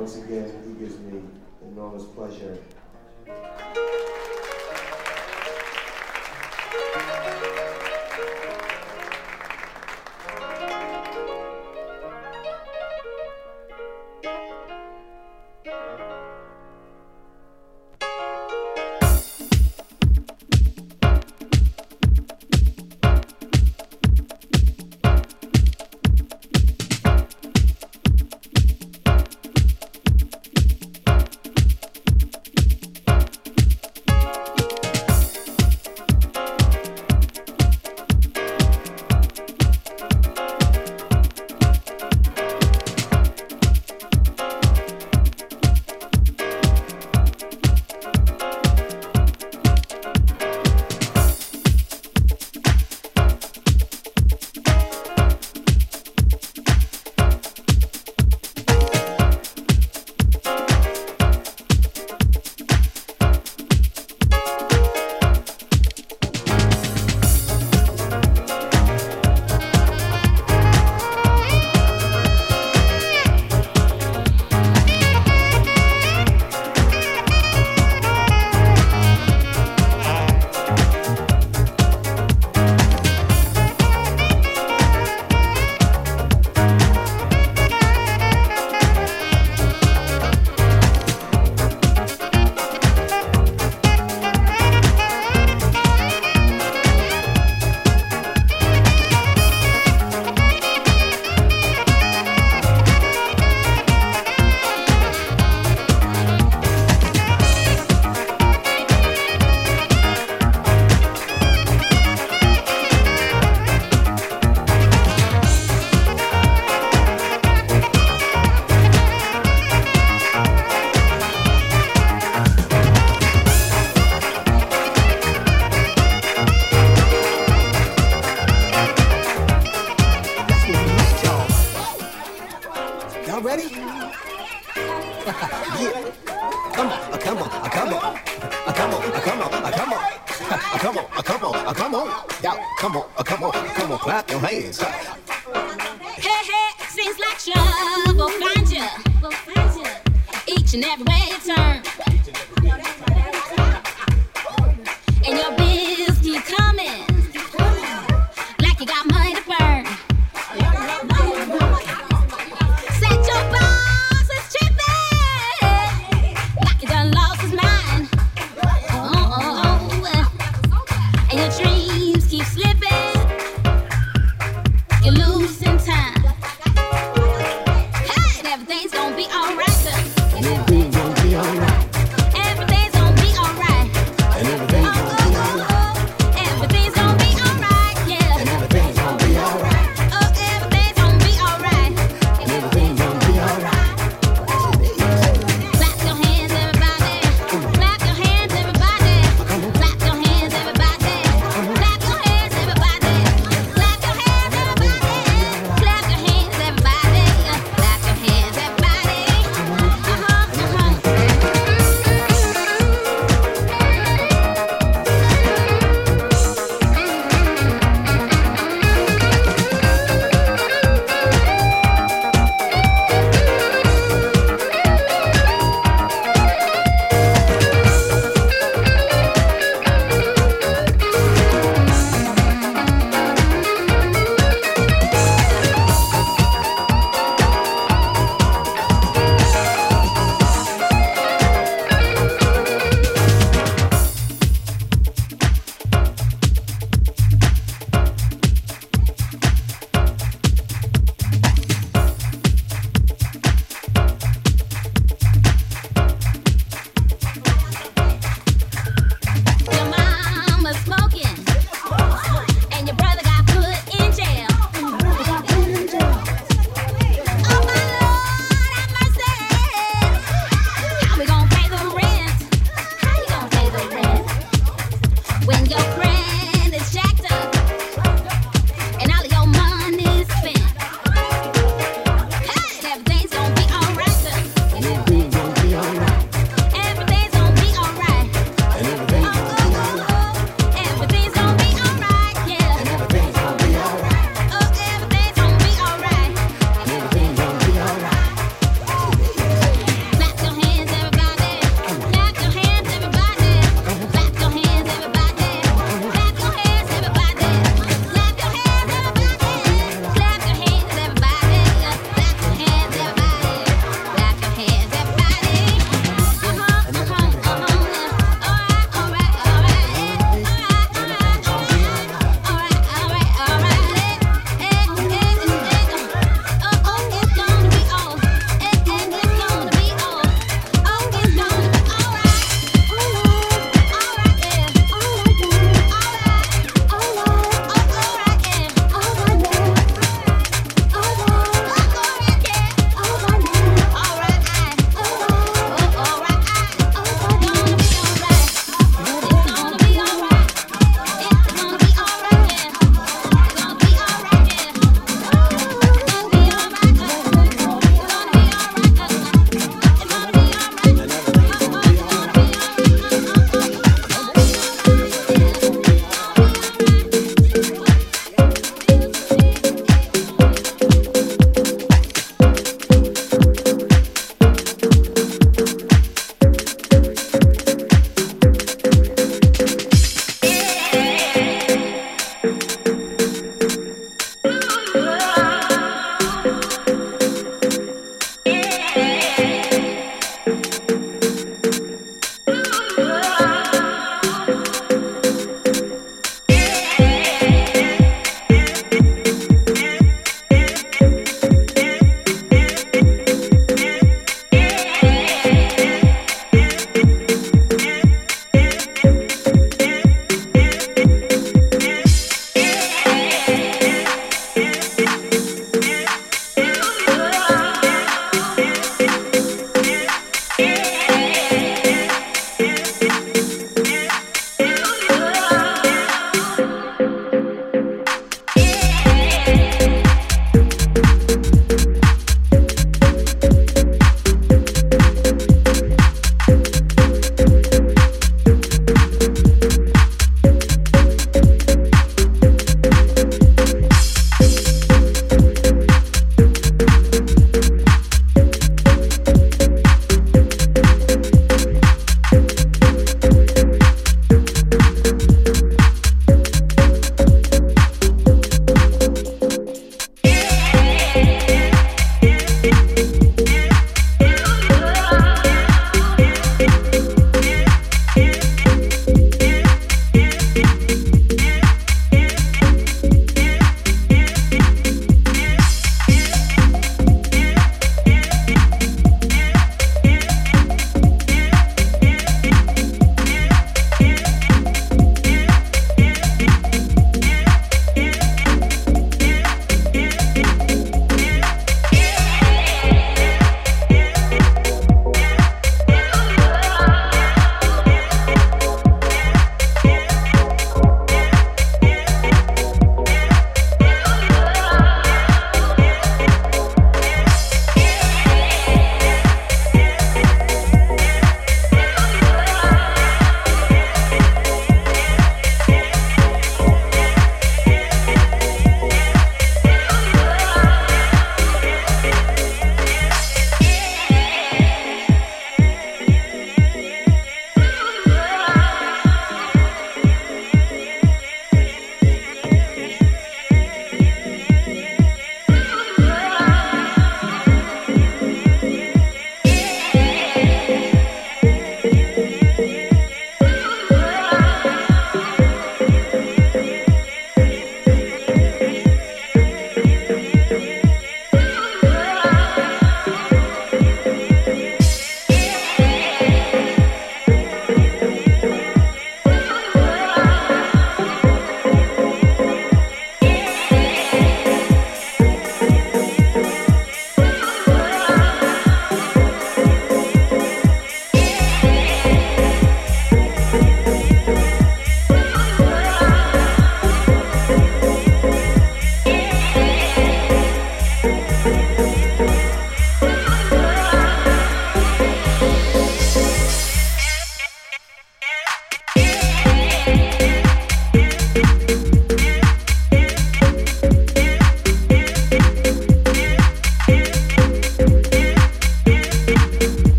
once again, he gives me enormous pleasure buddy? yeah. Come on, come on, come on, come on, come on, come on. Come on, come on, come on, yeah, come on, come on, come on, clap your hands.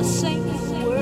Word